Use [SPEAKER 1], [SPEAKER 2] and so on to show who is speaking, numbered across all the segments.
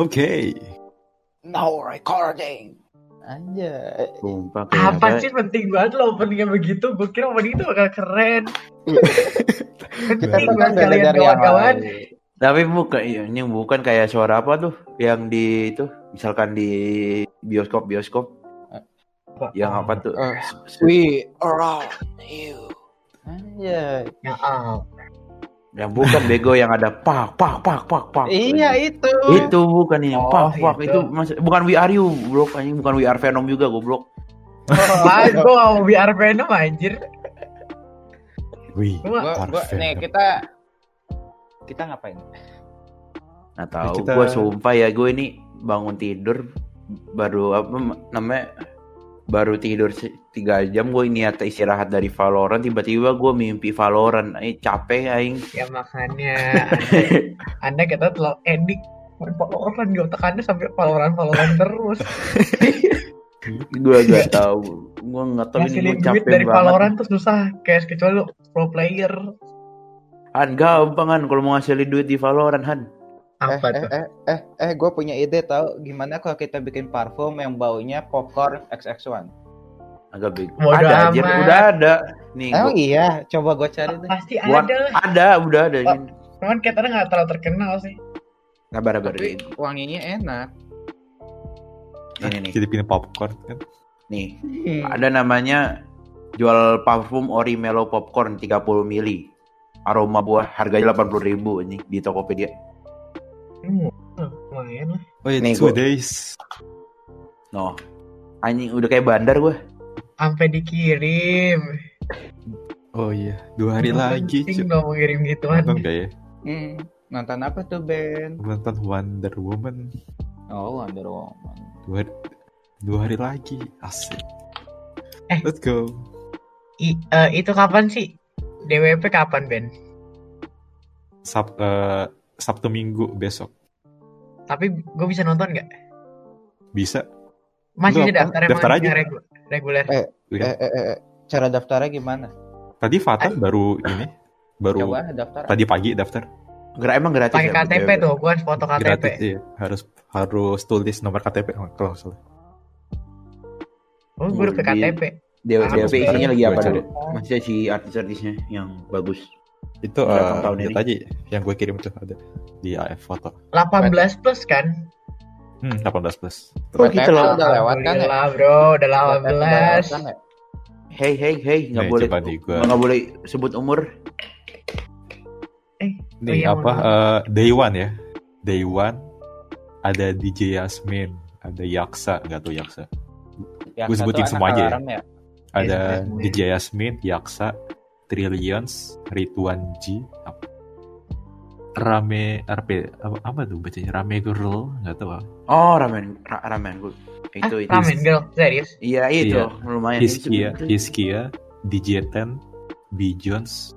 [SPEAKER 1] Oke.
[SPEAKER 2] No recording.
[SPEAKER 3] Anjay.
[SPEAKER 1] Sumpah kayak
[SPEAKER 4] Apa sih penting banget lo openingnya begitu? Gue kira opening itu bakal keren.
[SPEAKER 3] Kita
[SPEAKER 4] Penting banget kalian
[SPEAKER 3] yang
[SPEAKER 4] kawan-kawan.
[SPEAKER 1] Tapi bukan ini bukan kayak suara apa tuh yang di itu misalkan di bioskop bioskop yang apa tuh?
[SPEAKER 3] Eh,
[SPEAKER 2] We around you.
[SPEAKER 3] Anjay.
[SPEAKER 4] Ya, ah.
[SPEAKER 1] Yang bukan bego yang ada pak pak pak pak pak.
[SPEAKER 3] Iya itu.
[SPEAKER 1] Itu bukan ini
[SPEAKER 4] Oh,
[SPEAKER 1] pak pak
[SPEAKER 4] itu.
[SPEAKER 1] itu mas- bukan We Are You bro anjing bukan We Are Venom juga goblok.
[SPEAKER 4] Wah, gue gak mau biar Venom anjir.
[SPEAKER 1] Wih.
[SPEAKER 4] Gua-
[SPEAKER 3] Gua, gua, nih kita kita ngapain?
[SPEAKER 1] Nah tahu
[SPEAKER 5] Kita-
[SPEAKER 1] gue sumpah ya gue ini bangun tidur baru apa namanya baru tidur tiga jam gue niat istirahat dari Valorant tiba-tiba gue mimpi Valorant. Eh capek aing.
[SPEAKER 4] Ya makanya. Anda kita telah ending. Main Valorant di otak Anda sampai Valorant Valorant terus.
[SPEAKER 1] gue gak tahu. Gue nggak tahu ini gue capek
[SPEAKER 4] dari
[SPEAKER 1] banget.
[SPEAKER 4] Valorant tuh susah, kayak kecuali lu pro player.
[SPEAKER 1] Han gampang kan kalau mau ngasilin duit di Valorant Han
[SPEAKER 4] Apa
[SPEAKER 3] eh,
[SPEAKER 4] tuh?
[SPEAKER 3] eh, eh, eh, gue punya ide tahu gimana kalau kita bikin parfum yang baunya popcorn XX1?
[SPEAKER 1] agak bego
[SPEAKER 4] Bodo
[SPEAKER 1] ada aja udah ada nih
[SPEAKER 3] Oh
[SPEAKER 1] gua-
[SPEAKER 3] iya, coba gue cari deh.
[SPEAKER 4] Pasti
[SPEAKER 1] gua-
[SPEAKER 4] ada lah.
[SPEAKER 1] ada udah ada
[SPEAKER 3] Oh.
[SPEAKER 4] Cuman kita nggak terlalu terkenal sih.
[SPEAKER 1] kabar kabar
[SPEAKER 3] Tapi wanginya enak.
[SPEAKER 1] ini nih
[SPEAKER 5] Jadi pilih popcorn kan.
[SPEAKER 1] nih
[SPEAKER 3] Hmm.
[SPEAKER 1] ada namanya jual parfum Ori Mellow Popcorn 30 mili aroma buah harganya 80.000 ribu ini di Tokopedia
[SPEAKER 4] lumayan lah.
[SPEAKER 5] Oh iya,
[SPEAKER 1] Nih,
[SPEAKER 5] two
[SPEAKER 1] gua-
[SPEAKER 5] days.
[SPEAKER 1] no anjing udah kayak bandar gue
[SPEAKER 4] Sampai dikirim.
[SPEAKER 5] Oh iya, dua hari lagi.
[SPEAKER 4] Penting
[SPEAKER 5] cuy.
[SPEAKER 4] dong mengirim gituan.
[SPEAKER 5] Nonton gak ya?
[SPEAKER 3] Hmm, nonton apa tuh Ben?
[SPEAKER 5] Nonton Wonder Woman.
[SPEAKER 3] Oh Wonder Woman.
[SPEAKER 5] Dua, dua hari lagi. Asik.
[SPEAKER 4] Eh.
[SPEAKER 5] Let's go.
[SPEAKER 4] I- eh, itu kapan sih? DWP kapan Ben?
[SPEAKER 5] Sab, eh, Sabtu Minggu besok.
[SPEAKER 4] Tapi gue bisa nonton nggak?
[SPEAKER 5] Bisa.
[SPEAKER 4] Masih
[SPEAKER 5] Lu
[SPEAKER 4] daftar
[SPEAKER 5] Daftar aja.
[SPEAKER 4] regu- reguler.
[SPEAKER 3] Eh,
[SPEAKER 5] Iya.
[SPEAKER 3] eh, eh, eh, cara daftarnya gimana?
[SPEAKER 5] Tadi Fatan baru ini. Baru
[SPEAKER 3] Coba daftar.
[SPEAKER 5] tadi pagi daftar.
[SPEAKER 1] Gra emang gratis
[SPEAKER 4] Pakai
[SPEAKER 1] ya,
[SPEAKER 4] KTP
[SPEAKER 1] BTW?
[SPEAKER 4] tuh, gue harus foto KTP.
[SPEAKER 5] Gratis iya. Harus harus tulis nomor KTP oh, kalau salah.
[SPEAKER 4] Oh, gue udah
[SPEAKER 1] Di-
[SPEAKER 4] KTP.
[SPEAKER 1] Dewa DWP
[SPEAKER 4] sekarang
[SPEAKER 1] isinya lagi apa dulu?
[SPEAKER 4] cari.
[SPEAKER 1] Masih si artis-artisnya yang bagus.
[SPEAKER 5] Itu
[SPEAKER 1] Berapa
[SPEAKER 5] eh,
[SPEAKER 1] tahun
[SPEAKER 5] lihat
[SPEAKER 1] ini?
[SPEAKER 5] aja yang gue kirim tuh ada di AF foto.
[SPEAKER 4] 18 plus kan?
[SPEAKER 5] Hmm, 18 plus.
[SPEAKER 1] Oh gitu loh.
[SPEAKER 3] Udah lewat kan ya?
[SPEAKER 4] Bro, udah
[SPEAKER 3] Udah lewat
[SPEAKER 4] 18.
[SPEAKER 3] kan ya?
[SPEAKER 1] Hey hey hey nggak
[SPEAKER 5] Nih,
[SPEAKER 1] boleh nggak boleh sebut umur.
[SPEAKER 4] Eh,
[SPEAKER 5] Nih
[SPEAKER 4] iya,
[SPEAKER 5] apa eh, Day One ya? Day One ada DJ Yasmin, ada Yaksa, nggak tuh Yaksa. Gua
[SPEAKER 3] satu
[SPEAKER 5] sebutin semua aja ya.
[SPEAKER 3] ya.
[SPEAKER 5] Ada DJ Yasmin, Yaksa, Trillions, Rituan G, apa? Rame RP apa, apa tuh bacanya? Rame Girl, nggak tahu. ah.
[SPEAKER 1] Oh ramen ra- ramen gue itu
[SPEAKER 4] Ah,
[SPEAKER 1] itu.
[SPEAKER 4] ramen girl, serius?
[SPEAKER 1] Iya itu
[SPEAKER 5] Iya.
[SPEAKER 1] lumayan.
[SPEAKER 5] Hiskia, Hiskia, DJ Ten, B Jones,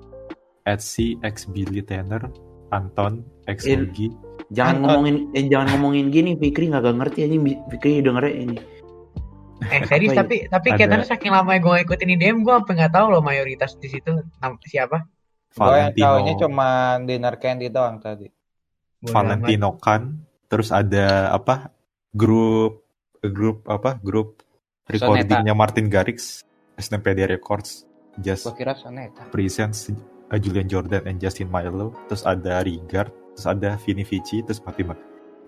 [SPEAKER 5] Etsy, X Billy Tanner, Anton, X
[SPEAKER 1] Il-
[SPEAKER 5] Ogi,
[SPEAKER 1] Jangan
[SPEAKER 3] An-
[SPEAKER 1] ngomongin eh, jangan ngomongin gini Fikri nggak ngerti aja Fikri dengernya ini.
[SPEAKER 4] Eh, serius
[SPEAKER 1] Apa ya?
[SPEAKER 4] tapi tapi kayaknya saking lama gue ngikutin IDM, gue sampai nggak tahu loh mayoritas di situ siapa.
[SPEAKER 3] Gue yang taunya cuma dinner candy doang tadi.
[SPEAKER 5] Valentino Khan, terus ada apa? Grup grup apa? Grup recordingnya Martin Garrix, SNPD Records, Just
[SPEAKER 3] Gue kira Soneta.
[SPEAKER 5] Presents uh, Julian Jordan and Justin Milo, terus ada Rigard, terus ada Vini Vici, terus Martin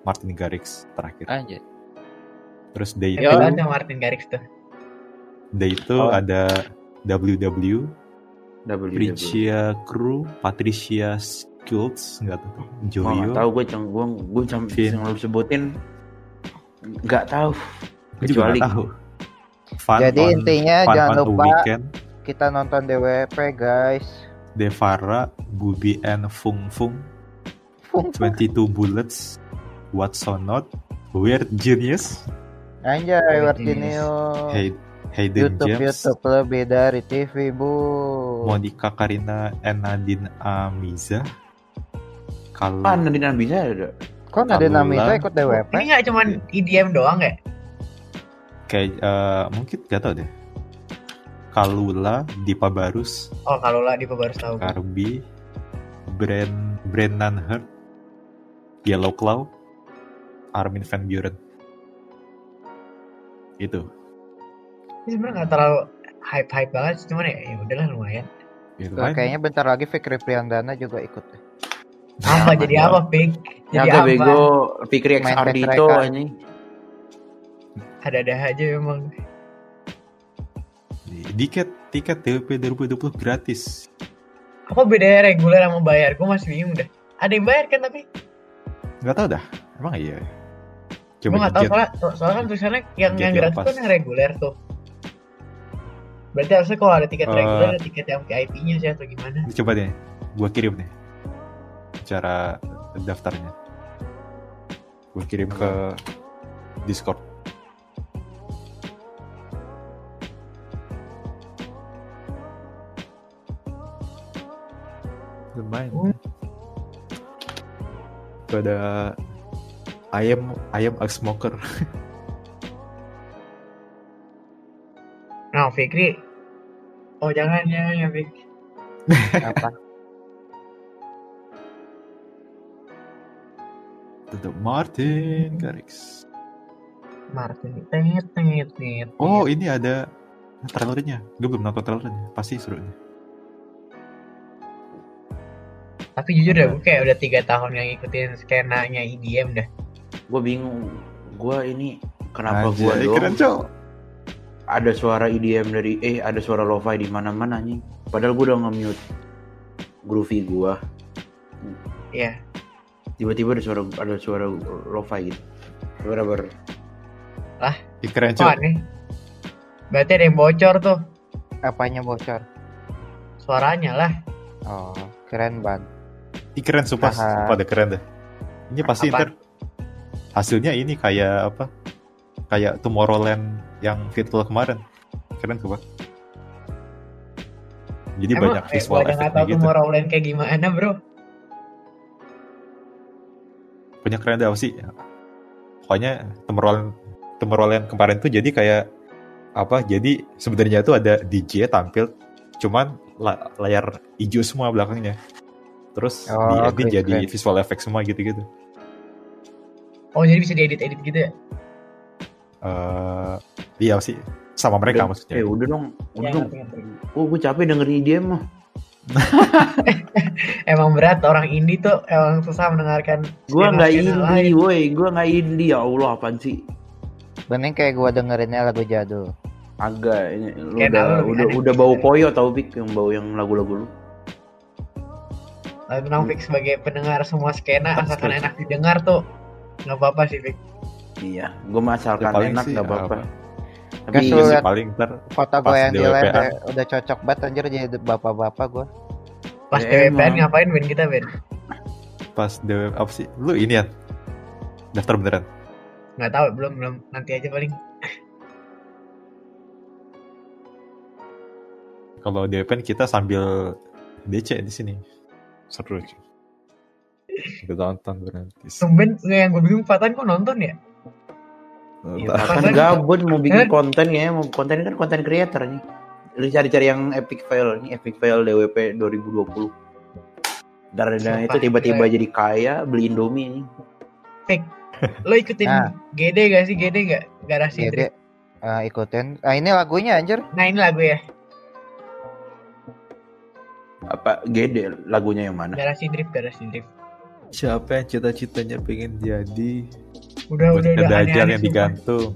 [SPEAKER 5] Martin Garrix terakhir.
[SPEAKER 3] Aja.
[SPEAKER 5] Terus day itu,
[SPEAKER 4] Ya ada Martin Garrix tuh.
[SPEAKER 5] day itu
[SPEAKER 3] Oh.
[SPEAKER 5] ada WW,
[SPEAKER 1] WW.
[SPEAKER 5] Tricia Crew, Patricia Schultz, nggak tahu, Joyo,
[SPEAKER 1] nggak tahu gue cang gue gue
[SPEAKER 5] Vin.
[SPEAKER 1] yang lu sebutin nggak tahu kecuali
[SPEAKER 5] tahu. Fun
[SPEAKER 3] Jadi
[SPEAKER 5] on-
[SPEAKER 3] intinya
[SPEAKER 5] Fun
[SPEAKER 3] jangan
[SPEAKER 5] on a
[SPEAKER 3] lupa
[SPEAKER 5] Weekend,
[SPEAKER 3] kita nonton DWP guys.
[SPEAKER 5] Devara, Bubi and Fung Fung, 22 Bullets, What's So Not, Weird Genius,
[SPEAKER 3] Anjay, Virginio.
[SPEAKER 5] Hay- Hayden
[SPEAKER 3] YouTube
[SPEAKER 5] James,
[SPEAKER 3] YouTube lebih dari TV bu.
[SPEAKER 5] Monica Karina and Nadine Amiza, kalau
[SPEAKER 1] ah Nadine bisa ada
[SPEAKER 3] Kok Nadine
[SPEAKER 5] Kalula.
[SPEAKER 3] Amisa ikut DWP?
[SPEAKER 4] Ini nggak cuman IDM doang ya?
[SPEAKER 5] kayak eh, mungkin gak tau deh. Kalula, Dipa Barus,
[SPEAKER 4] Oh kalau lah di baru tahu.
[SPEAKER 5] Armin van Buren. Itu.
[SPEAKER 4] Ini sebenarnya nggak terlalu hype hype banget, sih, cuman ya ya udahlah lumayan.
[SPEAKER 5] Itu
[SPEAKER 3] Tuh, kayaknya bentar lagi Fikri Priandana juga ikut deh.
[SPEAKER 4] Apa
[SPEAKER 1] Sama
[SPEAKER 4] jadi
[SPEAKER 1] dong.
[SPEAKER 4] apa, Pik?
[SPEAKER 1] Ya
[SPEAKER 4] Jadi apa?
[SPEAKER 1] bego Fikri X
[SPEAKER 3] Main
[SPEAKER 1] Ardito
[SPEAKER 3] Petreka.
[SPEAKER 1] anjing.
[SPEAKER 4] Ada-ada aja emang.
[SPEAKER 5] Tiket tiket DWP 2020 gratis.
[SPEAKER 4] Apa bedanya reguler sama bayar? Gue masih bingung dah. Ada yang bayar kan tapi
[SPEAKER 5] Nggak tahu dah. Emang iya.
[SPEAKER 4] Gue nggak tahu
[SPEAKER 5] Jet.
[SPEAKER 4] soalnya, soalnya kan tulisannya yang yang gratis kan yang reguler tuh. Berarti harusnya kalau ada tiket
[SPEAKER 5] Eh.
[SPEAKER 4] reguler ada tiket yang VIP-nya sih atau gimana?
[SPEAKER 5] Coba deh, gua kirim nih cara daftarnya. Gua kirim ke Discord. Lumayan.
[SPEAKER 4] Hmm.
[SPEAKER 5] Itu ada ayam ayam a smoker.
[SPEAKER 4] Nah, Fikri. Oh jangan jangan ya Fik.
[SPEAKER 3] Apa?
[SPEAKER 5] Tetap Martin Garrix.
[SPEAKER 4] Martin tet tet tet.
[SPEAKER 5] Oh ini ada trailernya. Gue belum nonton trailernya. Pasti seru nih.
[SPEAKER 4] Tapi jujur deh, gue kayak udah tiga tahun yang ngikutin skenanya EDM dah.
[SPEAKER 1] Gue bingung. Gue ini kenapa gue doang
[SPEAKER 5] keren cok.
[SPEAKER 1] ada suara EDM dari eh ada suara lo-fi di mana-mana anjing. Padahal gue udah nge-mute groovy gue.
[SPEAKER 4] Iya.
[SPEAKER 1] Tiba-tiba ada suara ada suara lo-fi gitu. Suara ber
[SPEAKER 5] Ih, keren cok.
[SPEAKER 4] aneh? Berarti ada yang bocor tuh
[SPEAKER 3] Apanya bocor?
[SPEAKER 4] suaranya lah.
[SPEAKER 3] Oh, keren ban.
[SPEAKER 5] Ih, keren sumpah. Sumpah deh keren deh. Ini pasti
[SPEAKER 4] Apa?
[SPEAKER 5] ntar hasilnya ini kayak apa? Kayak Tomorrowland yang virtual kemarin. Keren tuh, Pak. Jadi
[SPEAKER 4] Emang
[SPEAKER 5] banyak
[SPEAKER 4] eh,
[SPEAKER 5] visual
[SPEAKER 4] nggak
[SPEAKER 5] efeknya gitu.
[SPEAKER 4] Tomorrowland kayak gimana bro.
[SPEAKER 5] Banyak keren deh sih. Pokoknya Tomorrowland Tomorrowland kemarin tuh jadi kayak apa? Jadi sebenarnya tuh ada DJ tampil cuman la- layar hijau semua belakangnya. Terus
[SPEAKER 3] Oh,
[SPEAKER 5] di edit
[SPEAKER 3] keren,
[SPEAKER 5] jadi
[SPEAKER 3] keren.
[SPEAKER 5] visual effect semua gitu-gitu.
[SPEAKER 4] Oh jadi bisa diedit-edit gitu ya?
[SPEAKER 5] eh iya sih sama mereka
[SPEAKER 1] Udah-
[SPEAKER 5] maksudnya.
[SPEAKER 1] Eh udah dong, udah
[SPEAKER 4] Ya,
[SPEAKER 1] dong. Oh gue capek dengerin EDM mah.
[SPEAKER 4] Emang berat orang indie tuh emang susah mendengarkan.
[SPEAKER 1] Gue nggak indie, woi. Gue nggak indie. Ya Allah, apaan sih?
[SPEAKER 3] Mending kayak gua dengerinnya lagu jadul.
[SPEAKER 1] Agak, ini lu
[SPEAKER 4] Kayak
[SPEAKER 1] udah
[SPEAKER 4] lu
[SPEAKER 1] udah udah bau poyo tau pik yang bau yang lagu-lagu lu.
[SPEAKER 4] Lalu Fik sebagai pendengar semua skena asalkan enak didengar tuh nggak apa-apa sih Fik.
[SPEAKER 1] Iya, gue masalkan
[SPEAKER 5] Ya, paling
[SPEAKER 1] enak
[SPEAKER 5] sih,
[SPEAKER 1] gak apa-apa.
[SPEAKER 5] apa.
[SPEAKER 1] Tapi
[SPEAKER 5] Iya sih, paling ntar
[SPEAKER 3] foto gue yang di ya, udah cocok banget anjir jadi bapak-bapak gue.
[SPEAKER 4] Pas
[SPEAKER 1] Ya,
[SPEAKER 4] DWPN ngapain Ben kita Ben?
[SPEAKER 5] pas dewe apa sih? Lu ini ya daftar beneran?
[SPEAKER 4] Nggak tahu belum belum nanti aja paling.
[SPEAKER 5] Kalau DWP kita sambil DC di sini. Seru cuy. Kita tonton berarti.
[SPEAKER 4] Tumben yang gue bingung Fatan kok nonton ya?
[SPEAKER 1] Ya, kan gabut mau bikin konten ya, mau konten kan konten creator nih. Lu cari-cari yang epic fail nih, epic fail DWP 2020. Dan
[SPEAKER 4] Sumpah,
[SPEAKER 1] itu tiba-tiba jadi kaya beli Indomie nih.
[SPEAKER 4] Lo ikutin
[SPEAKER 3] Nah.
[SPEAKER 4] GD gak sih GD gak? Garasi
[SPEAKER 3] Jadi
[SPEAKER 4] Drift.
[SPEAKER 3] eh, ikutin. Ah ini lagunya anjir.
[SPEAKER 4] Nah ini lagu ya
[SPEAKER 1] Apa gede lagunya yang mana?
[SPEAKER 4] Garasi Drift Garasi Drift.
[SPEAKER 5] Siapa yang cita-citanya pengen jadi
[SPEAKER 4] Udah udah udah aneh-aneh
[SPEAKER 5] yang
[SPEAKER 4] sumpah.
[SPEAKER 5] digantung?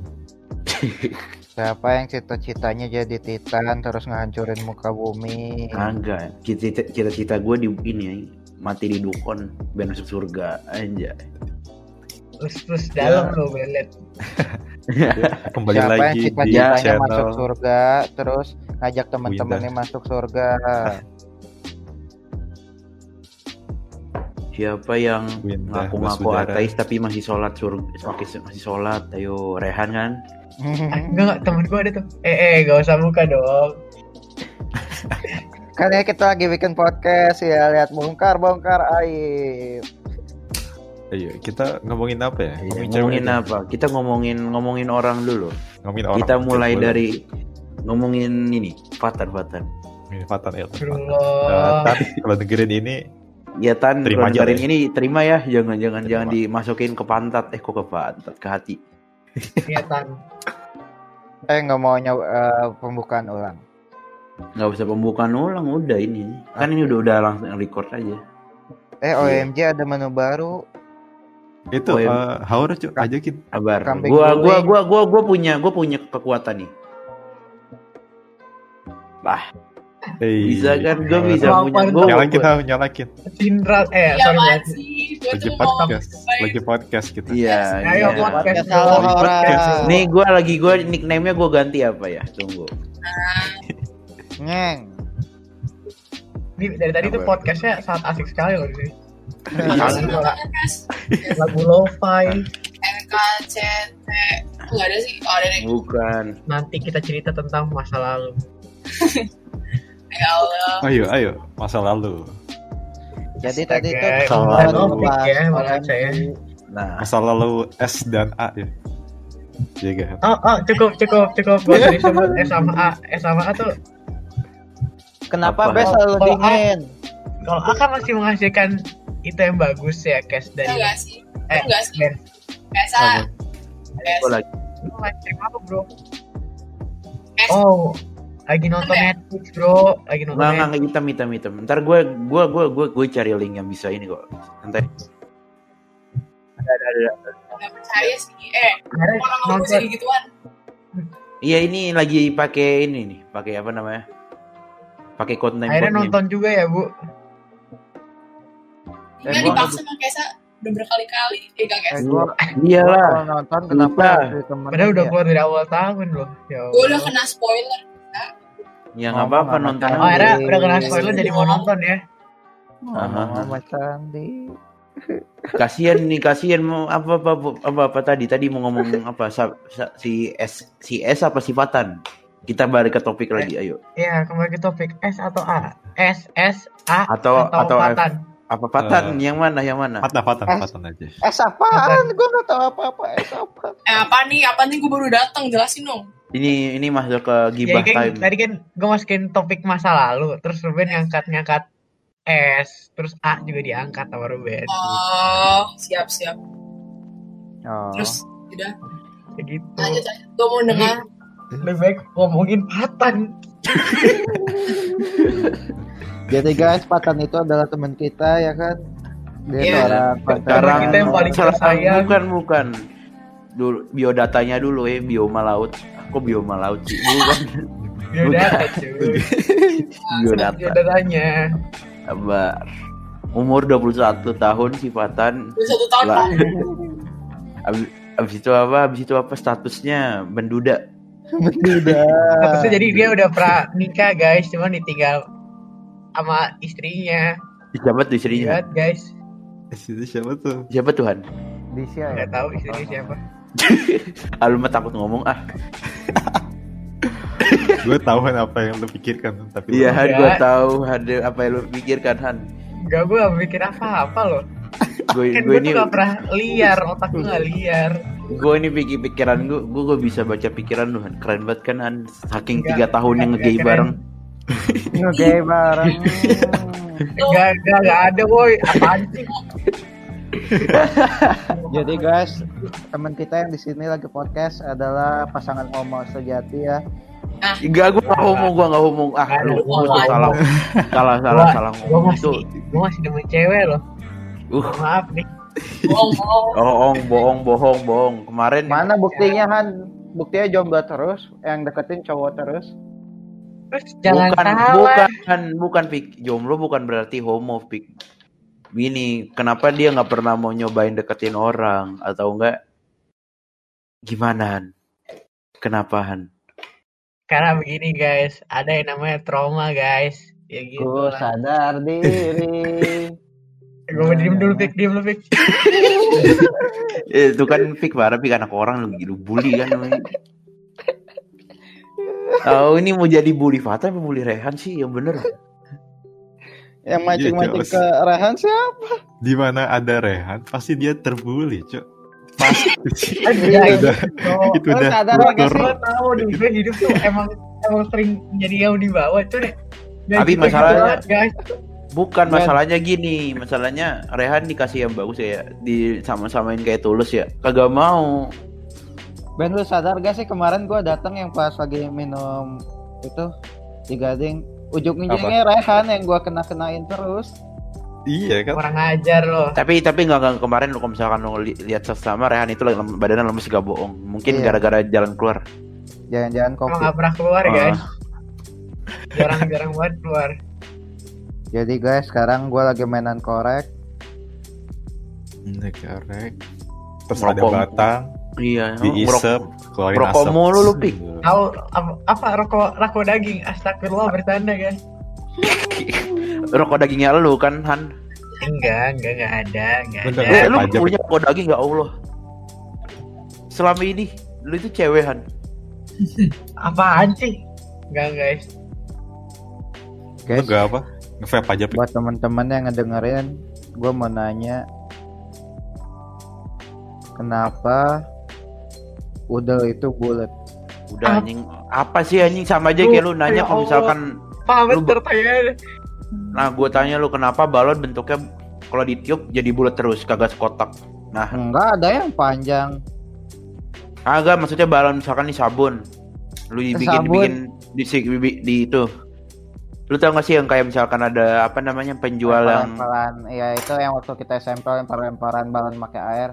[SPEAKER 3] Siapa yang cita-citanya jadi titan terus ngehancurin muka bumi?
[SPEAKER 1] Cita- Cita-cita gue di ini ya, mati di dukun biar masuk surga aja.
[SPEAKER 4] Terus terus dalam
[SPEAKER 5] Ya.
[SPEAKER 4] lo belet.
[SPEAKER 5] Kembali
[SPEAKER 3] Siapa yang
[SPEAKER 5] lagi di
[SPEAKER 3] cita-citanya masuk surga terus ngajak teman-temannya masuk surga?
[SPEAKER 1] Siapa yang ngaku-ngaku ateis tapi masih sholat surga, masih, masih sholat, ayo Rehan kan?
[SPEAKER 4] Enggak enggak temen gue ada tuh. Eh eh gak usah muka dong.
[SPEAKER 3] kan ya kita lagi bikin podcast ya lihat bongkar bongkar aib.
[SPEAKER 5] Ayo, kita ngomongin apa ya?
[SPEAKER 1] Iya, ngomongin
[SPEAKER 5] aja.
[SPEAKER 1] apa? Kita ngomongin ngomongin orang dulu.
[SPEAKER 5] Ngomongin orang.
[SPEAKER 1] Kita mulai
[SPEAKER 5] Boleh.
[SPEAKER 1] dari ngomongin ini, Fatan Fatan.
[SPEAKER 5] Ini Fatan ya. Fatan. Eh, tapi kalau dengerin ini
[SPEAKER 1] Ya tan,
[SPEAKER 5] Terima aja ya.
[SPEAKER 1] ini terima ya, jangan jangan
[SPEAKER 5] Terima.
[SPEAKER 1] jangan dimasukin ke pantat, eh kok ke pantat, ke hati.
[SPEAKER 4] Iya tan.
[SPEAKER 3] Eh nggak mau nyaw eh, pembukaan ulang.
[SPEAKER 1] Nggak usah pembukaan ulang, udah ini. Kan ini udah udah langsung record aja.
[SPEAKER 3] Eh OMG ada menu baru.
[SPEAKER 5] Itu
[SPEAKER 1] Oh, iya.
[SPEAKER 5] eh, Haur Cuk, ajakin.
[SPEAKER 1] Kabar.
[SPEAKER 3] Kambing
[SPEAKER 1] Gua gua gua gua gua punya gua punya kekuatan nih.
[SPEAKER 5] Hey.
[SPEAKER 1] Bisa kan? Gua bisa
[SPEAKER 4] Apa
[SPEAKER 1] punya.
[SPEAKER 4] itu?
[SPEAKER 1] Gua,
[SPEAKER 5] Nyalakin Haur, nyalakin.
[SPEAKER 4] Sindral eh
[SPEAKER 6] Ya
[SPEAKER 4] sorry?
[SPEAKER 6] Gue
[SPEAKER 5] Lagi podcast, lagi podcast kita.
[SPEAKER 1] Iya.
[SPEAKER 4] Ayo
[SPEAKER 1] iya.
[SPEAKER 4] podcast
[SPEAKER 3] Podcast
[SPEAKER 5] Podcast.
[SPEAKER 3] orang.
[SPEAKER 1] Nih gua lagi gua nickname-nya gua ganti apa ya? Tunggu.
[SPEAKER 3] Ngeng.
[SPEAKER 4] Ini dari tadi tuh podcastnya sangat asik sekali loh di sini.
[SPEAKER 1] Iya.
[SPEAKER 6] Podcast
[SPEAKER 4] Lagu lo-fi.
[SPEAKER 6] NKCT Enggak ada sih, oh ada deh
[SPEAKER 1] Bukan.
[SPEAKER 4] Nanti kita cerita tentang masa lalu.
[SPEAKER 6] Ya Allah
[SPEAKER 5] Ayo, ayo, masa lalu.
[SPEAKER 3] Jadi tadi itu
[SPEAKER 4] ya,
[SPEAKER 3] OMG.
[SPEAKER 4] saya.
[SPEAKER 1] Nah,
[SPEAKER 5] Masa lalu S dan A ya. Iya?
[SPEAKER 4] Oh, oh, cukup, cukup, cukup. Usah disebut S sama A. S sama A tuh,
[SPEAKER 3] Kenapa
[SPEAKER 1] Apa?
[SPEAKER 3] Bes selalu
[SPEAKER 4] Kalau
[SPEAKER 3] dingin?
[SPEAKER 4] kalau A kan masih menghasilkan itu yang bagus ya, Cash dari
[SPEAKER 6] Enggak sih
[SPEAKER 4] eh,
[SPEAKER 6] Enggak sih
[SPEAKER 4] Ben.
[SPEAKER 6] Biasa
[SPEAKER 1] lagi.
[SPEAKER 4] Apa, bro?
[SPEAKER 6] S
[SPEAKER 4] Oh, lagi nonton
[SPEAKER 6] ya?
[SPEAKER 4] Netflix, bro. Lagi nonton
[SPEAKER 1] Nggak, nggak, hitam, hitam, hitam. Ntar gue, gue, gue, gue, gue cari link yang bisa ini kok. Nanti. Ada, ada, ada.
[SPEAKER 6] Enggak percaya sih Eh Orang ngomong
[SPEAKER 4] nonton,
[SPEAKER 6] sih gituan
[SPEAKER 1] Iya ini lagi pakai ini nih, pakai apa namanya? Pakai konten
[SPEAKER 4] akhirnya nonton juga ya, Bu.
[SPEAKER 3] Eh,
[SPEAKER 6] Iya
[SPEAKER 3] gua-
[SPEAKER 6] dipaksa sama Kesa Udah berkali-kali Eh gak
[SPEAKER 3] Eh, gua,
[SPEAKER 1] Iyalah.
[SPEAKER 3] nonton kenapa
[SPEAKER 4] Padahal udah
[SPEAKER 3] ya?
[SPEAKER 4] keluar dari awal tahun loh. Ya
[SPEAKER 6] Gue udah kena spoiler
[SPEAKER 1] Ya nggak apa-apa
[SPEAKER 3] Ngomong
[SPEAKER 1] nonton.
[SPEAKER 4] Oh, akhirnya udah kena spoiler jadi mau nonton ya.
[SPEAKER 1] Aha.
[SPEAKER 3] sama Sandi.
[SPEAKER 1] Kasian nih, kasian mau apa apa apa apa tadi tadi mau ngomong apa sa- sa- si S si S apa sifatan? Kita balik ke topik lagi, ayo.
[SPEAKER 4] Ya, kembali ke topik S atau A? S S A
[SPEAKER 1] Atau atau, F.
[SPEAKER 4] Patan.
[SPEAKER 1] apa patan?
[SPEAKER 5] Eh.
[SPEAKER 1] yang mana? Yang mana?
[SPEAKER 5] Patah, patah,
[SPEAKER 3] Eh.
[SPEAKER 5] patah aja.
[SPEAKER 3] Es apaan? Gue gak tahu apa-apa. Es apa?
[SPEAKER 6] Eh apa nih Apa nih gue baru datang Jelasin dong
[SPEAKER 1] Ini ini masuk ke
[SPEAKER 4] Jadi
[SPEAKER 1] gibah
[SPEAKER 4] kan
[SPEAKER 1] time.
[SPEAKER 4] tadi kan gue masukin topik masa lalu, terus Ruben ngangkat-ngangkat S, terus A juga diangkat sama Ruben.
[SPEAKER 6] Oh Siap-siap
[SPEAKER 3] Oh.
[SPEAKER 6] Terus Udah
[SPEAKER 4] Kayak gitu.
[SPEAKER 6] Lanjut aja Gue mau dengar
[SPEAKER 4] Lebih baik ngomongin Patan.
[SPEAKER 3] Jadi guys, Patan itu adalah teman kita ya kan? Dia
[SPEAKER 6] Iya.
[SPEAKER 3] seorang Patan.
[SPEAKER 1] Sekarang
[SPEAKER 4] kita yang paling
[SPEAKER 1] salah-
[SPEAKER 4] sayang.
[SPEAKER 1] bukan bukan. Dulu biodatanya dulu ya, bioma laut. Kok bioma laut sih? Bukan.
[SPEAKER 4] Biodata cuy.
[SPEAKER 1] biodata.
[SPEAKER 4] Biodatanya.
[SPEAKER 1] Sabar. Umur 21 tahun sifatan.
[SPEAKER 6] Udah satu tahun
[SPEAKER 1] Lah.
[SPEAKER 6] Pak
[SPEAKER 1] Abis, abis itu apa? Abis itu apa statusnya? Menduda.
[SPEAKER 3] Udah.
[SPEAKER 4] Jadi dia udah pernah nikah guys, cuman ditinggal sama istrinya.
[SPEAKER 1] Siapa tuh istrinya?
[SPEAKER 4] Lihat guys,
[SPEAKER 5] itu siapa tuh?
[SPEAKER 1] Siapa Tuhan?
[SPEAKER 3] Disya ya.
[SPEAKER 4] nggak tahu istrinya siapa.
[SPEAKER 1] Ah, lu mah takut ngomong ah.
[SPEAKER 5] gue tahu kan apa yang lu pikirkan, tapi
[SPEAKER 1] Iya, Han, gua tahu ada apa yang lu pikirkan, Han.
[SPEAKER 4] Enggak, gue gak mikir apa-apa loh.
[SPEAKER 1] Gue
[SPEAKER 4] Kan
[SPEAKER 1] gue
[SPEAKER 4] gue
[SPEAKER 1] ini
[SPEAKER 4] tuh gak pernah liar, otak gue gak liar.
[SPEAKER 1] Gue ini pikir pikiran gue, gue gue bisa baca pikiran lu. Keren banget kan, Han. Saking tiga tahun yang ngegay bareng.
[SPEAKER 3] Ngegay bareng.
[SPEAKER 4] Enggak, enggak, enggak ada boy. Apaan sih?
[SPEAKER 3] Jadi guys, teman kita yang di sini lagi podcast adalah pasangan homo sejati ya.
[SPEAKER 1] Enggak, gue gak ngomong, gue gak ngomong. Ah, lu lu tuh salah, salah, salah, salah
[SPEAKER 4] Gue masih, gue masih demen cewek loh.
[SPEAKER 1] Uh,
[SPEAKER 4] Maaf nih.
[SPEAKER 6] Bohong bohong
[SPEAKER 1] bohong, bohong, bohong, bohong. Kemarin
[SPEAKER 3] Mana buktinya Han? Buktinya jomblo terus, yang deketin cowok terus.
[SPEAKER 4] Terus jangan
[SPEAKER 1] bukan,
[SPEAKER 4] salah.
[SPEAKER 1] bukan, bukan pik. Jomblo bukan berarti homo, pik. Gini, kenapa dia nggak pernah mau nyobain deketin orang atau enggak? Gimana, Han? Kenapa, Han?
[SPEAKER 4] Karena begini guys, ada yang namanya trauma guys. Ya gitu
[SPEAKER 3] Ku
[SPEAKER 4] lah.
[SPEAKER 3] sadar diri.
[SPEAKER 4] Gue mau diem dulu, Pik. Diem dulu, Pik.
[SPEAKER 1] Eh, itu kan pik parah, pik anak orang lu gitu bully kan namanya. Oh ini mau jadi bully Fata apa bully Rehan sih yang bener?
[SPEAKER 3] Yang mancing-mancing
[SPEAKER 5] jelas.
[SPEAKER 3] ke Rehan siapa?
[SPEAKER 5] di mana ada Rehan, pasti dia terbully, cok. Pasti sih.
[SPEAKER 4] Iya,
[SPEAKER 5] itu udah,
[SPEAKER 4] Oh,
[SPEAKER 5] itu
[SPEAKER 3] lu
[SPEAKER 5] udah
[SPEAKER 3] sadar nggak sih?
[SPEAKER 4] tahu di hidup tuh emang emang sering jadi yang di bawah tuh deh. Dan
[SPEAKER 1] Tapi
[SPEAKER 4] kita
[SPEAKER 1] masalahnya-
[SPEAKER 4] gitu banget, guys.
[SPEAKER 1] Bukan
[SPEAKER 3] Ben.
[SPEAKER 1] masalahnya gini, masalahnya Rehan dikasih yang bagus ya, di sama-samain kayak tulus ya, kagak mau.
[SPEAKER 3] Ben lu sadar gak sih kemarin gua datang yang pas lagi minum itu di gading ujung-ujungnya Rehan yang gua kena-kenain terus.
[SPEAKER 5] Iya kan?
[SPEAKER 4] Kurang ajar loh.
[SPEAKER 1] Tapi tapi nggak kemarin lu kalau misalkan lu li- lihat sesama Rehan itu lem- badannya lemes gak bohong. Mungkin
[SPEAKER 3] Iya.
[SPEAKER 1] gara-gara jalan keluar.
[SPEAKER 3] Jangan-jangan
[SPEAKER 4] Emang
[SPEAKER 3] covid.
[SPEAKER 4] nggak pernah keluar
[SPEAKER 1] Ah.
[SPEAKER 4] guys. Jarang-jarang banget keluar.
[SPEAKER 3] Jadi guys, sekarang gua lagi mainan korek.
[SPEAKER 5] Ini korek. Terus ada
[SPEAKER 1] Merokok.
[SPEAKER 5] batang,
[SPEAKER 1] Iya.
[SPEAKER 5] diisep, keluarin
[SPEAKER 1] merokok
[SPEAKER 5] asap.
[SPEAKER 1] mulu lu, Pik.
[SPEAKER 4] Tahu apa, rokok rokok daging? Astagfirullah bertanda guys.
[SPEAKER 1] Rokok dagingnya lu kan, Han.
[SPEAKER 4] Enggak, enggak, enggak ada, enggak ada.
[SPEAKER 1] Eh, lu punya rokok daging ya Allah. Selama ini lu itu cewek, Han.
[SPEAKER 4] Apaan sih? Enggak guys.
[SPEAKER 3] Guys,
[SPEAKER 5] gak apa? Nge-vape aja, Pik.
[SPEAKER 3] buat teman-teman yang ngedengerin, gua mau nanya kenapa udel itu bulat?
[SPEAKER 1] Udah
[SPEAKER 4] Ah.
[SPEAKER 1] anjing. Apa sih anjing sama aja kayak lu nanya
[SPEAKER 4] ya
[SPEAKER 1] kalau misalkan
[SPEAKER 4] Paham
[SPEAKER 1] Lu- nah gue tanya lu kenapa balon bentuknya kalau ditiup jadi bulat terus kagak sekotak. Nah,
[SPEAKER 3] Enggak ada yang panjang.
[SPEAKER 1] agak maksudnya balon misalkan di sabun. Lu dibikin
[SPEAKER 3] Sabun.
[SPEAKER 1] bikin di, si- di, di itu. Lu tau gak sih yang kayak misalkan ada apa namanya penjual yang
[SPEAKER 3] Lempar-lemparan. Iya, itu yang waktu kita SMP lempar-lemparan balon pakai air.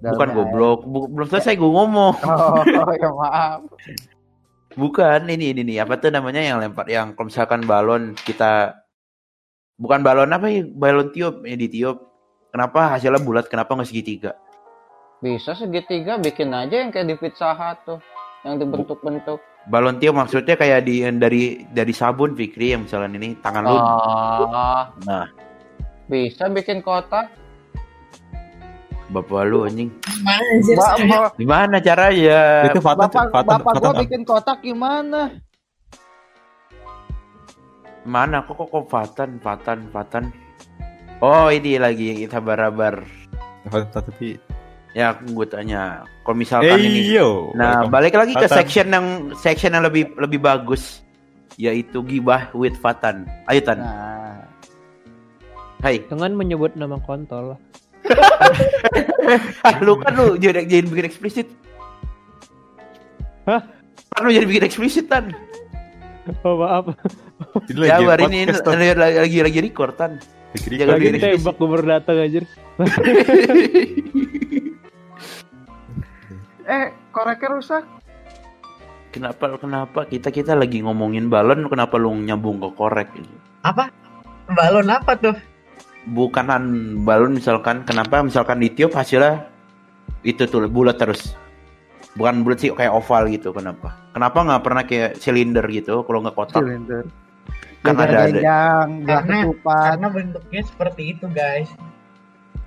[SPEAKER 1] bukan goblok, Bu- belum selesai gue ngomong.
[SPEAKER 3] air. Oh, ya maaf.
[SPEAKER 1] Bukan ini ini nih apa tuh namanya yang lempar yang kalau misalkan balon kita bukan balon apa ya balon tiup ya ditiup. Kenapa hasilnya bulat? Kenapa nggak segitiga?
[SPEAKER 3] Bisa segitiga bikin aja yang kayak di pizza hut tuh. Yang dibentuk-bentuk.
[SPEAKER 1] Balon tiup maksudnya kayak di dari dari sabun Fikri yang misalnya ini tangan lu.
[SPEAKER 3] Oh,
[SPEAKER 1] Nah,
[SPEAKER 3] bisa bikin kotak.
[SPEAKER 1] bapak lu anjing.
[SPEAKER 6] Gimana
[SPEAKER 1] Gimana caranya?
[SPEAKER 5] Itu Fatan,
[SPEAKER 3] bapak
[SPEAKER 5] Fatan,
[SPEAKER 3] bapak gua
[SPEAKER 5] Fatan,
[SPEAKER 3] bikin kotak gimana?
[SPEAKER 1] Mana kok kok kok Fatan, Fatan, Fatan. Oh, ini lagi kita barabar.
[SPEAKER 5] Fatan, tapi
[SPEAKER 1] Ya, aku gue tanya. Kalau misalkan
[SPEAKER 5] Eh
[SPEAKER 1] ini
[SPEAKER 5] yo.
[SPEAKER 1] Nah,
[SPEAKER 5] Welcome.
[SPEAKER 1] balik lagi ke
[SPEAKER 5] Fatan.
[SPEAKER 1] section yang section yang lebih lebih bagus yaitu gibah with Fatan. Ayo Tan.
[SPEAKER 3] Nah,
[SPEAKER 1] Hai.
[SPEAKER 7] Jangan menyebut nama kontol.
[SPEAKER 1] Ah, lu kan lu jadi jadi bikin eksplisit.
[SPEAKER 7] Hah?
[SPEAKER 1] Kan lu jadi bikin eksplisit Tan.
[SPEAKER 7] Oh maaf,
[SPEAKER 1] Ya, hari ini lagi, lagi lagi lagi record Tan.
[SPEAKER 7] Lagi tembak gue baru datang anjir.
[SPEAKER 3] eh koreknya rusak.
[SPEAKER 1] kenapa kenapa kita kita lagi ngomongin balon kenapa lu nyambung ke korek gitu?
[SPEAKER 4] Apa? Balon apa tuh?
[SPEAKER 1] Bukanan balon misalkan kenapa misalkan ditiup hasilnya itu tuh bulat terus. Bukan bulat sih kayak oval gitu kenapa? Kenapa nggak pernah kayak silinder gitu kalau nggak kotak?
[SPEAKER 3] Silinder.
[SPEAKER 1] Kan ada ada.
[SPEAKER 3] Gelas
[SPEAKER 4] Karena-
[SPEAKER 3] ketupat.
[SPEAKER 4] Karena bentuknya seperti itu guys.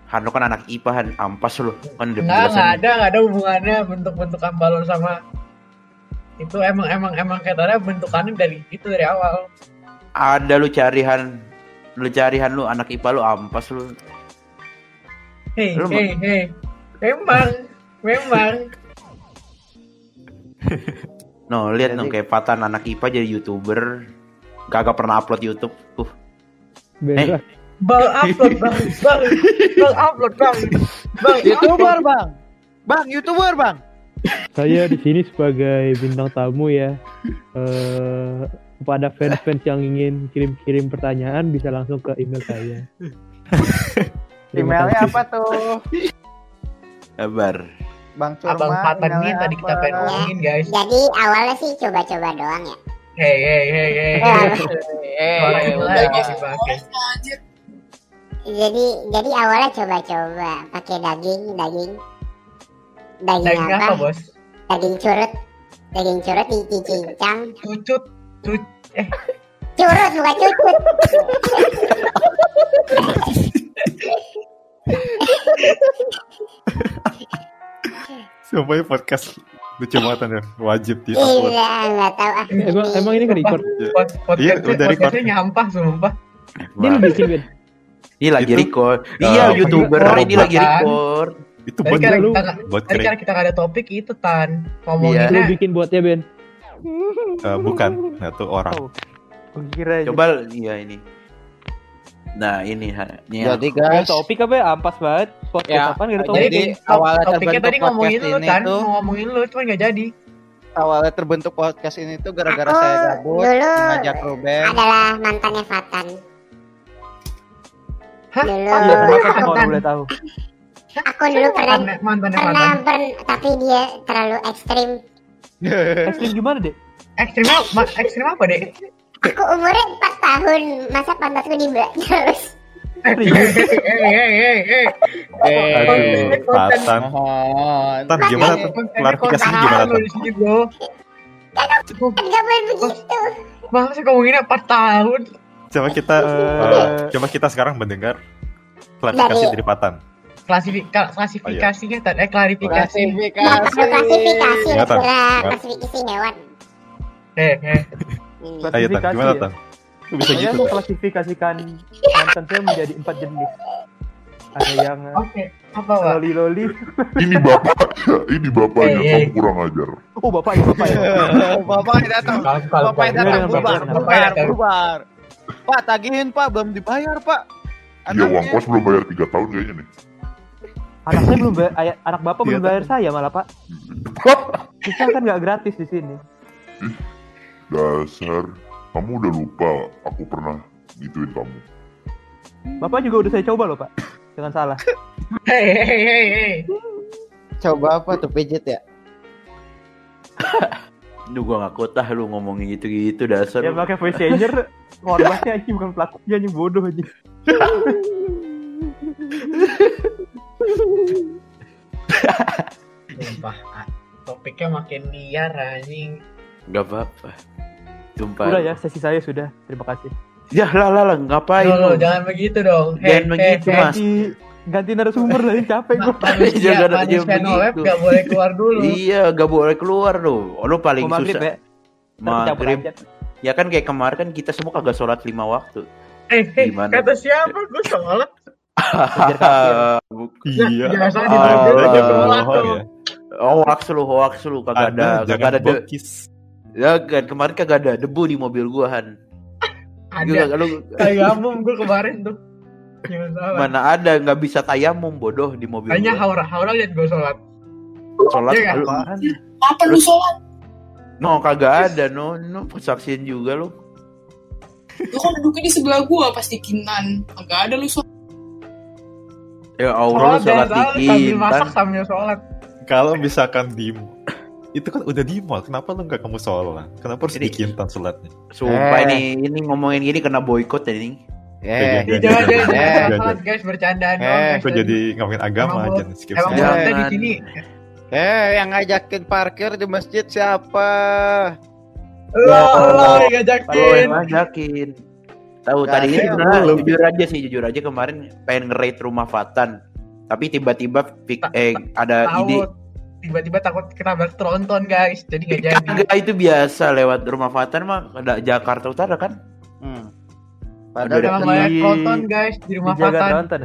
[SPEAKER 1] Hano kan anak IPA Han, ampas lu kan udah
[SPEAKER 4] Enggak,
[SPEAKER 1] penjelasan.
[SPEAKER 4] enggak ada, enggak ada hubungannya bentuk-bentukan balon sama itu emang emang emang katanya bentukannya dari itu dari awal.
[SPEAKER 1] Ada lu cari Han, lu cari Han lu anak IPA lu ampas lu.
[SPEAKER 4] Hei,
[SPEAKER 1] Lu
[SPEAKER 4] hei, hei. Memang, memang.
[SPEAKER 1] No, lihat dong kayak Patan anak IPA jadi YouTuber. Kagak pernah upload YouTube. Uh,
[SPEAKER 7] Berak.
[SPEAKER 4] Bang upload, bang, bang, bang upload, bang, bang.
[SPEAKER 3] Youtuber, Bang. Bang, YouTuber, Bang.
[SPEAKER 7] Saya di sini sebagai bintang tamu ya. Eh kepada fans-fans yang ingin kirim-kirim pertanyaan bisa langsung ke email saya.
[SPEAKER 3] Emailnya
[SPEAKER 7] kasih.
[SPEAKER 3] apa tuh?
[SPEAKER 1] kabar.
[SPEAKER 3] Bang Curma.
[SPEAKER 4] Abang Fatan ini tadi kita pengen ngomongin guys.
[SPEAKER 8] Jadi awalnya sih coba-coba doang ya.
[SPEAKER 4] Hei, hei, hei, hei. Email
[SPEAKER 3] udah.
[SPEAKER 4] lagi dipakai.
[SPEAKER 6] Anjir.
[SPEAKER 8] Jadi jadi awalnya coba-coba pakai daging, daging. Daging,
[SPEAKER 4] Daging
[SPEAKER 8] apa?
[SPEAKER 4] apa bos?
[SPEAKER 8] Daging curut. Daging curut dicincang.
[SPEAKER 4] Cucut, cut.
[SPEAKER 8] Curut bukan cucut.
[SPEAKER 5] Sumpah ini podcast lucu banget ya. Wajib di upload.
[SPEAKER 8] Iya, nggak tahu ah.
[SPEAKER 7] Emang emang ini kan record.
[SPEAKER 5] Iya,
[SPEAKER 4] podcastnya,
[SPEAKER 5] udah record.
[SPEAKER 4] podcastnya nyampah sumpah.
[SPEAKER 7] Dia lu bikin.
[SPEAKER 1] Ini lagi
[SPEAKER 5] Itu,
[SPEAKER 1] record.
[SPEAKER 5] uh,
[SPEAKER 1] Iya, YouTuber
[SPEAKER 4] record,
[SPEAKER 1] ini lagi
[SPEAKER 4] kan?
[SPEAKER 1] record.
[SPEAKER 5] Itu buat
[SPEAKER 4] kan
[SPEAKER 7] lu-
[SPEAKER 5] buat
[SPEAKER 4] tadi kan kita nggak ada topik itu tan
[SPEAKER 1] Iya.
[SPEAKER 7] Lu bikin buatnya Ben.
[SPEAKER 5] Eh, bukan. Nah, itu orang.
[SPEAKER 3] Oh. Kira aja.
[SPEAKER 1] Coba iya ini. Nah ini, ha- ini ya.
[SPEAKER 3] Jadi
[SPEAKER 7] Gak
[SPEAKER 3] guys,
[SPEAKER 7] topik apa ya? Ampas banget. Podcast
[SPEAKER 3] Ya,
[SPEAKER 7] apaan gak ada
[SPEAKER 3] jadi-
[SPEAKER 7] topik.
[SPEAKER 4] Jadi
[SPEAKER 3] awalnya
[SPEAKER 4] topiknya
[SPEAKER 3] terbentuk
[SPEAKER 4] tadi ngomongin
[SPEAKER 3] podcast
[SPEAKER 4] lu
[SPEAKER 3] ini
[SPEAKER 4] kan,
[SPEAKER 3] tuh-
[SPEAKER 4] mau ngomongin lu cuman nggak jadi.
[SPEAKER 3] awalnya terbentuk podcast ini tuh gara-gara saya gabut
[SPEAKER 8] dulu
[SPEAKER 3] ngajak Ruben.
[SPEAKER 8] adalah mantannya Fatan.
[SPEAKER 4] Hah?
[SPEAKER 8] Dulu.
[SPEAKER 7] Iya, kenapa boleh tahu?
[SPEAKER 8] Aku dulu pernah pernah tapi dia terlalu ekstrim.
[SPEAKER 7] Ekstrim gimana deh?
[SPEAKER 4] Ekstrim apa? Ekstrim apa deh?
[SPEAKER 8] Aku umurnya 4 tahun, masa pantatku dibelah terus.
[SPEAKER 3] Eh,
[SPEAKER 5] Aduh, Patan. Tan, gimana? Klarifikasinya gimana Tan?
[SPEAKER 8] gak boleh begitu.
[SPEAKER 4] Masa ngomonginnya 4 tahun?
[SPEAKER 5] Coba kita
[SPEAKER 7] Eh,
[SPEAKER 5] coba kita sekarang mendengar klarifikasi
[SPEAKER 8] Dari-
[SPEAKER 5] dari Patan.
[SPEAKER 4] Klasifika, klasifikasinya tadi eh klarifikasi.
[SPEAKER 3] Klasifikasi.
[SPEAKER 8] Klasifikasi klasifikasi hewan.
[SPEAKER 4] Eh, eh.
[SPEAKER 5] Ayo Tan,
[SPEAKER 7] klasifikasi
[SPEAKER 5] gimana? Tan? Bisa
[SPEAKER 7] Saya
[SPEAKER 5] gitu. Tan?
[SPEAKER 7] mengklasifikasikan mantan saya menjadi empat jenis. Ada yang eh,
[SPEAKER 4] Oke, apa Pak?
[SPEAKER 7] loli-loli.
[SPEAKER 9] Ini bapaknya, ini bapaknya,
[SPEAKER 4] Eh, eh.
[SPEAKER 9] kamu kurang ajar.
[SPEAKER 7] Oh bapak ya bapak ya.
[SPEAKER 3] Bapak datang.
[SPEAKER 4] Kalau kalau
[SPEAKER 3] Bapak datang bubar,
[SPEAKER 7] Bapak?
[SPEAKER 3] bubar, bubar. Pak, tagihin Pak, belum dibayar Pak.
[SPEAKER 9] Iya uang kos belum bayar 3 tahun kayaknya nih.
[SPEAKER 7] Anak saya belum bayar, ay- anak bapak
[SPEAKER 5] Iya,
[SPEAKER 7] belum bayar saya malah pak. Kita kan nggak gratis di sini.
[SPEAKER 9] Dasar, kamu udah lupa aku pernah gituin kamu.
[SPEAKER 7] Bapak juga udah saya coba loh pak, dengan salah.
[SPEAKER 4] Hei, hei, hei, hei.
[SPEAKER 3] Coba apa tuh pijit ya?
[SPEAKER 1] Duh gua gak kuat dah lu ngomongin gitu-gitu dasar.
[SPEAKER 7] Yang pakai voice changer, korbannya anjing bukan pelakunya anjing bodoh anjing.
[SPEAKER 4] Sumpah, ah, topiknya makin liar anjing.
[SPEAKER 1] Gak apa-apa. Sumpah.
[SPEAKER 7] Udah ya, sesi saya sudah. Terima kasih.
[SPEAKER 1] Ya lah lah lah ngapain
[SPEAKER 4] Loh, jangan begitu dong.
[SPEAKER 1] Jangan begitu, Mas.
[SPEAKER 7] Ganti ganti narasumber lagi capek gue.
[SPEAKER 4] manusia, manusia
[SPEAKER 1] jangan
[SPEAKER 4] no lab
[SPEAKER 1] begitu.
[SPEAKER 4] gak boleh keluar dulu.
[SPEAKER 1] Iya, gak boleh keluar lu. Oh, lu paling
[SPEAKER 7] Mau maghrib
[SPEAKER 1] susah.
[SPEAKER 7] ya.
[SPEAKER 1] Maghrib. Ya kan kayak kemarin kan kita semua kagak sholat lima waktu.
[SPEAKER 4] Eh, eh,
[SPEAKER 1] Gimana?
[SPEAKER 4] kata siapa? Gue sholat.
[SPEAKER 1] Buk-
[SPEAKER 5] Iya.
[SPEAKER 4] Di
[SPEAKER 5] ya.
[SPEAKER 1] hoax lu, hoax lu kagak ada, kagak ada ya kan kemarin kagak ada debu di mobil gua Han.
[SPEAKER 4] Ada.
[SPEAKER 1] Lu
[SPEAKER 4] Tayamum gue kemarin tuh. Jangan salah.
[SPEAKER 1] mana ada nggak bisa tayamum bodoh di mobil
[SPEAKER 4] Hanya haura haura lihat gue sholat.
[SPEAKER 1] Sholat lu,
[SPEAKER 7] Apaan?
[SPEAKER 6] Apa lu sholat?
[SPEAKER 1] no kagak ada no, no saksiin juga lu.
[SPEAKER 6] Lu kan duduknya di sebelah gua pasti kinan. Enggak ada lu sholat.
[SPEAKER 1] Ya Allah lu sholat
[SPEAKER 4] biasa, sambil masak sambil sholat.
[SPEAKER 5] Kalau misalkan di itu kan udah di mall, kenapa lu nggak kamu sholat? Kenapa harus
[SPEAKER 1] Ini-
[SPEAKER 5] di Kintan sholatnya?
[SPEAKER 1] Sumpah
[SPEAKER 3] Eh.
[SPEAKER 1] ini ini ngomongin gini kena boykot ya ini.
[SPEAKER 3] Eh,
[SPEAKER 4] Jangan jangan
[SPEAKER 3] Eh,
[SPEAKER 4] jangan guys bercandaan
[SPEAKER 3] Eh.
[SPEAKER 5] Kok jadi ngomongin agama aja skip
[SPEAKER 4] Emang kita di sini.
[SPEAKER 3] eh, yang ngajakin parkir di masjid siapa?
[SPEAKER 4] Lo lo yang ngajakin.
[SPEAKER 1] yang ngajakin. Tahu tadi ini sebenarnya
[SPEAKER 5] lu.
[SPEAKER 1] jujur aja sih jujur aja kemarin pengen nge-raid rumah Fatan. Tapi tiba-tiba eh ada ide
[SPEAKER 4] Takut. Tiba-tiba takut ketabrak tronton guys. Jadi nggak jadi.
[SPEAKER 1] Kagak itu biasa lewat rumah Fatan mah ada Jakarta Utara kan?
[SPEAKER 3] Hmm.
[SPEAKER 1] Ada-
[SPEAKER 3] Padahal
[SPEAKER 4] Jangan
[SPEAKER 1] di-
[SPEAKER 4] banyak tronton guys di rumah
[SPEAKER 7] Dijaga
[SPEAKER 4] Fatan.
[SPEAKER 7] nonton.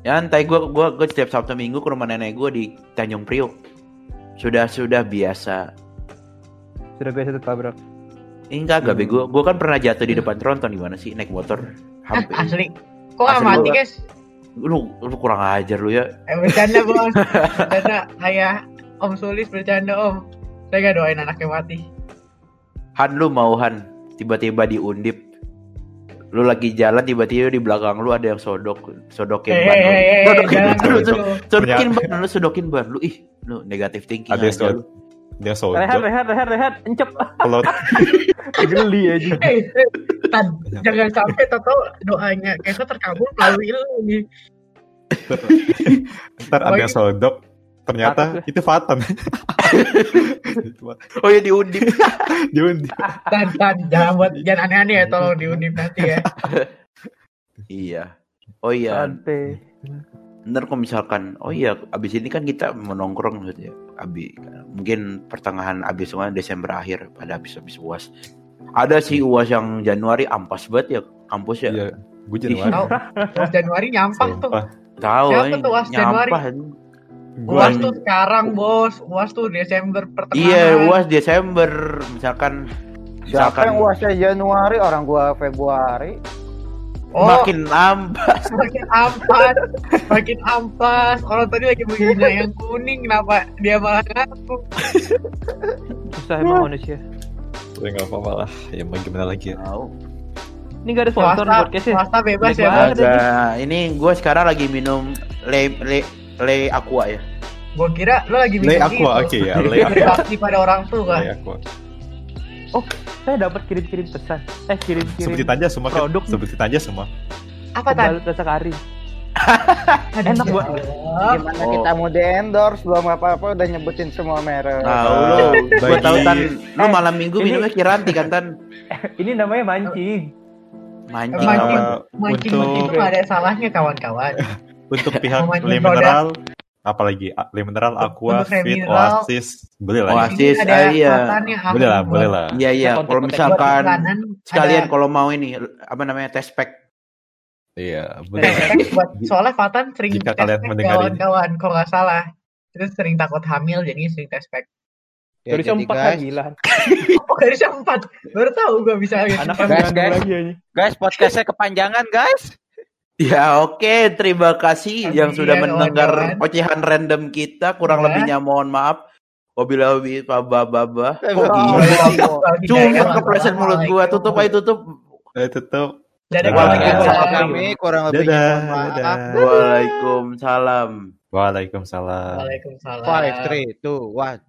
[SPEAKER 1] Ya antai gue gua gua setiap Sabtu Minggu ke rumah nenek gue di Tanjung Priok. Sudah sudah biasa.
[SPEAKER 7] Sudah biasa tertabrak.
[SPEAKER 1] Ini kagak bego. Gue kan pernah jatuh di depan tronton di mana sih naik motor.
[SPEAKER 4] Hah,
[SPEAKER 1] Hampir.
[SPEAKER 4] asli. Kok
[SPEAKER 1] Asli
[SPEAKER 4] mati
[SPEAKER 1] gua.
[SPEAKER 4] guys?
[SPEAKER 1] Lu lu kurang ajar lu ya.
[SPEAKER 4] Eh bercanda bos. Bercanda. Kayak Om Sulis bercanda Om. Saya nggak doain anaknya mati.
[SPEAKER 1] Han lu mau Han tiba-tiba diundip. Lu lagi jalan tiba-tiba di belakang lu ada yang sodok, sodokin
[SPEAKER 4] Eh,
[SPEAKER 1] ban lu.
[SPEAKER 4] eh, eh, eh,
[SPEAKER 1] Sodokin
[SPEAKER 4] jangan
[SPEAKER 1] ban lu, sodokin ban lu, sodokin ban lu. Ih, lu negatif thinking
[SPEAKER 5] Ada yang
[SPEAKER 1] aja
[SPEAKER 5] sodok.
[SPEAKER 1] lu.
[SPEAKER 5] Dia
[SPEAKER 7] Rehat,
[SPEAKER 5] sodok.
[SPEAKER 7] rehat, rehat, rehat. Encep.
[SPEAKER 5] Kalau
[SPEAKER 7] Geli aja.
[SPEAKER 4] Eh, Tan, jangan sampai tahu doanya kita terkabul melalui lu nih.
[SPEAKER 5] ntar ada yang sodok, ternyata itu Fatan.
[SPEAKER 1] Oh ya diundip.
[SPEAKER 5] Dia undi.
[SPEAKER 4] Tan, tan, jangan buat jangan aneh-aneh ya tolong diundip nanti ya.
[SPEAKER 1] iya. Oh iya,
[SPEAKER 7] Santai.
[SPEAKER 1] ntar kalau misalkan, oh iya, abis ini kan kita menongkrong maksudnya, abis mungkin pertengahan abis semua Desember akhir pada abis abis uas. Ada sih uas yang Januari ampas banget ya kampus ya.
[SPEAKER 5] Iya, gue Januari.
[SPEAKER 4] Uas Januari nyampah tuh.
[SPEAKER 1] Tahu
[SPEAKER 4] Siapa
[SPEAKER 1] ini
[SPEAKER 4] tuh uas Januari?
[SPEAKER 1] nyampah.
[SPEAKER 5] Gua
[SPEAKER 4] Uas tuh sekarang bos, uas tuh Desember pertengahan.
[SPEAKER 1] Iya, uas Desember misalkan
[SPEAKER 3] Siapa
[SPEAKER 1] misalkan
[SPEAKER 3] yang uasnya Januari, orang gua Februari.
[SPEAKER 4] Oh,
[SPEAKER 1] Makin ampas.
[SPEAKER 4] semakin ampas, semakin ampas. Orang tadi lagi menghina yang kuning, kenapa dia malah ngaku?
[SPEAKER 7] Susah emang manusia.
[SPEAKER 5] Ya nggak apa-apa lah. Ya mau gimana lagi ya.
[SPEAKER 1] Tahu.
[SPEAKER 7] Ini gak ada sponsor podcastnya.
[SPEAKER 4] swasta bebas
[SPEAKER 7] Jelek
[SPEAKER 4] ya.
[SPEAKER 1] Ada. Ini gue sekarang lagi minum le le le aqua ya.
[SPEAKER 4] Gua kira lo lagi
[SPEAKER 5] Le
[SPEAKER 4] minum
[SPEAKER 5] Aqua, oke ya. Le Aqua.
[SPEAKER 4] Berbakti pada orang tua.
[SPEAKER 5] Le Aqua.
[SPEAKER 7] Saya dapat kirim-kirim pesan. Eh kirim-kirim
[SPEAKER 5] Sebutin aja semua
[SPEAKER 7] produk
[SPEAKER 5] Sebutin aja semua.
[SPEAKER 4] Apa tadi?
[SPEAKER 7] pembalut rasa kari. Enak,
[SPEAKER 4] ya
[SPEAKER 7] Gua.
[SPEAKER 4] Allah.
[SPEAKER 3] Gimana
[SPEAKER 1] Oh.
[SPEAKER 3] kita mau di endorse belum apa-apa udah nyebutin semua merek.
[SPEAKER 1] Tahu lu. Gue
[SPEAKER 5] bagi-
[SPEAKER 1] tahu tan. Lu malam minggu
[SPEAKER 7] ini-
[SPEAKER 1] minumnya kiranti kan tan.
[SPEAKER 7] Ini namanya mancing.
[SPEAKER 1] Mancing
[SPEAKER 4] Mancing. Mancing
[SPEAKER 5] Untuk-
[SPEAKER 4] mancing itu ada salahnya kawan-kawan.
[SPEAKER 5] Le apalagi A- Le Mineral, Aqua,
[SPEAKER 4] Untuk Le
[SPEAKER 5] Fit,
[SPEAKER 4] Mineral.
[SPEAKER 5] Oasis, beli lah. ya.
[SPEAKER 1] Oasis. Ah, iya.
[SPEAKER 5] Boleh lah.
[SPEAKER 1] Iya iya. Kalau misalkan sekalian
[SPEAKER 4] ada-
[SPEAKER 1] kalau mau ini apa namanya test pack.
[SPEAKER 5] Iya,
[SPEAKER 4] buat soalnya Fatan sering
[SPEAKER 5] Jika kalian
[SPEAKER 4] pack
[SPEAKER 5] mendengar
[SPEAKER 4] kawan-kawan kalau nggak salah terus sering takut hamil jadi sering tes pack
[SPEAKER 3] Ya, jadi
[SPEAKER 7] empat
[SPEAKER 3] guys,
[SPEAKER 7] lagi lah.
[SPEAKER 4] oh garisnya empat baru tahu gue bisa
[SPEAKER 7] Anak
[SPEAKER 3] Guys, guys.
[SPEAKER 7] lagi
[SPEAKER 3] guys podcastnya kepanjangan guys.
[SPEAKER 1] Ya oke, terima kasih
[SPEAKER 4] Iya,
[SPEAKER 1] yang sudah mendengar ocehan random kita. Kurang
[SPEAKER 4] Ya.
[SPEAKER 1] lebihnya mohon maaf. Wabillahi.
[SPEAKER 3] Eh, bro.
[SPEAKER 1] gini?
[SPEAKER 4] Iya,
[SPEAKER 1] Cuma kepleset mulut gua. Tutup aja tutup.
[SPEAKER 5] Eh, tutup.
[SPEAKER 4] Kawan-kawan.
[SPEAKER 3] kami kurang lebihnya mohon maaf.
[SPEAKER 1] Waalaikumsalam.
[SPEAKER 5] Waalaikumsalam.
[SPEAKER 4] Waalaikumsalam
[SPEAKER 3] Five, three, two, one.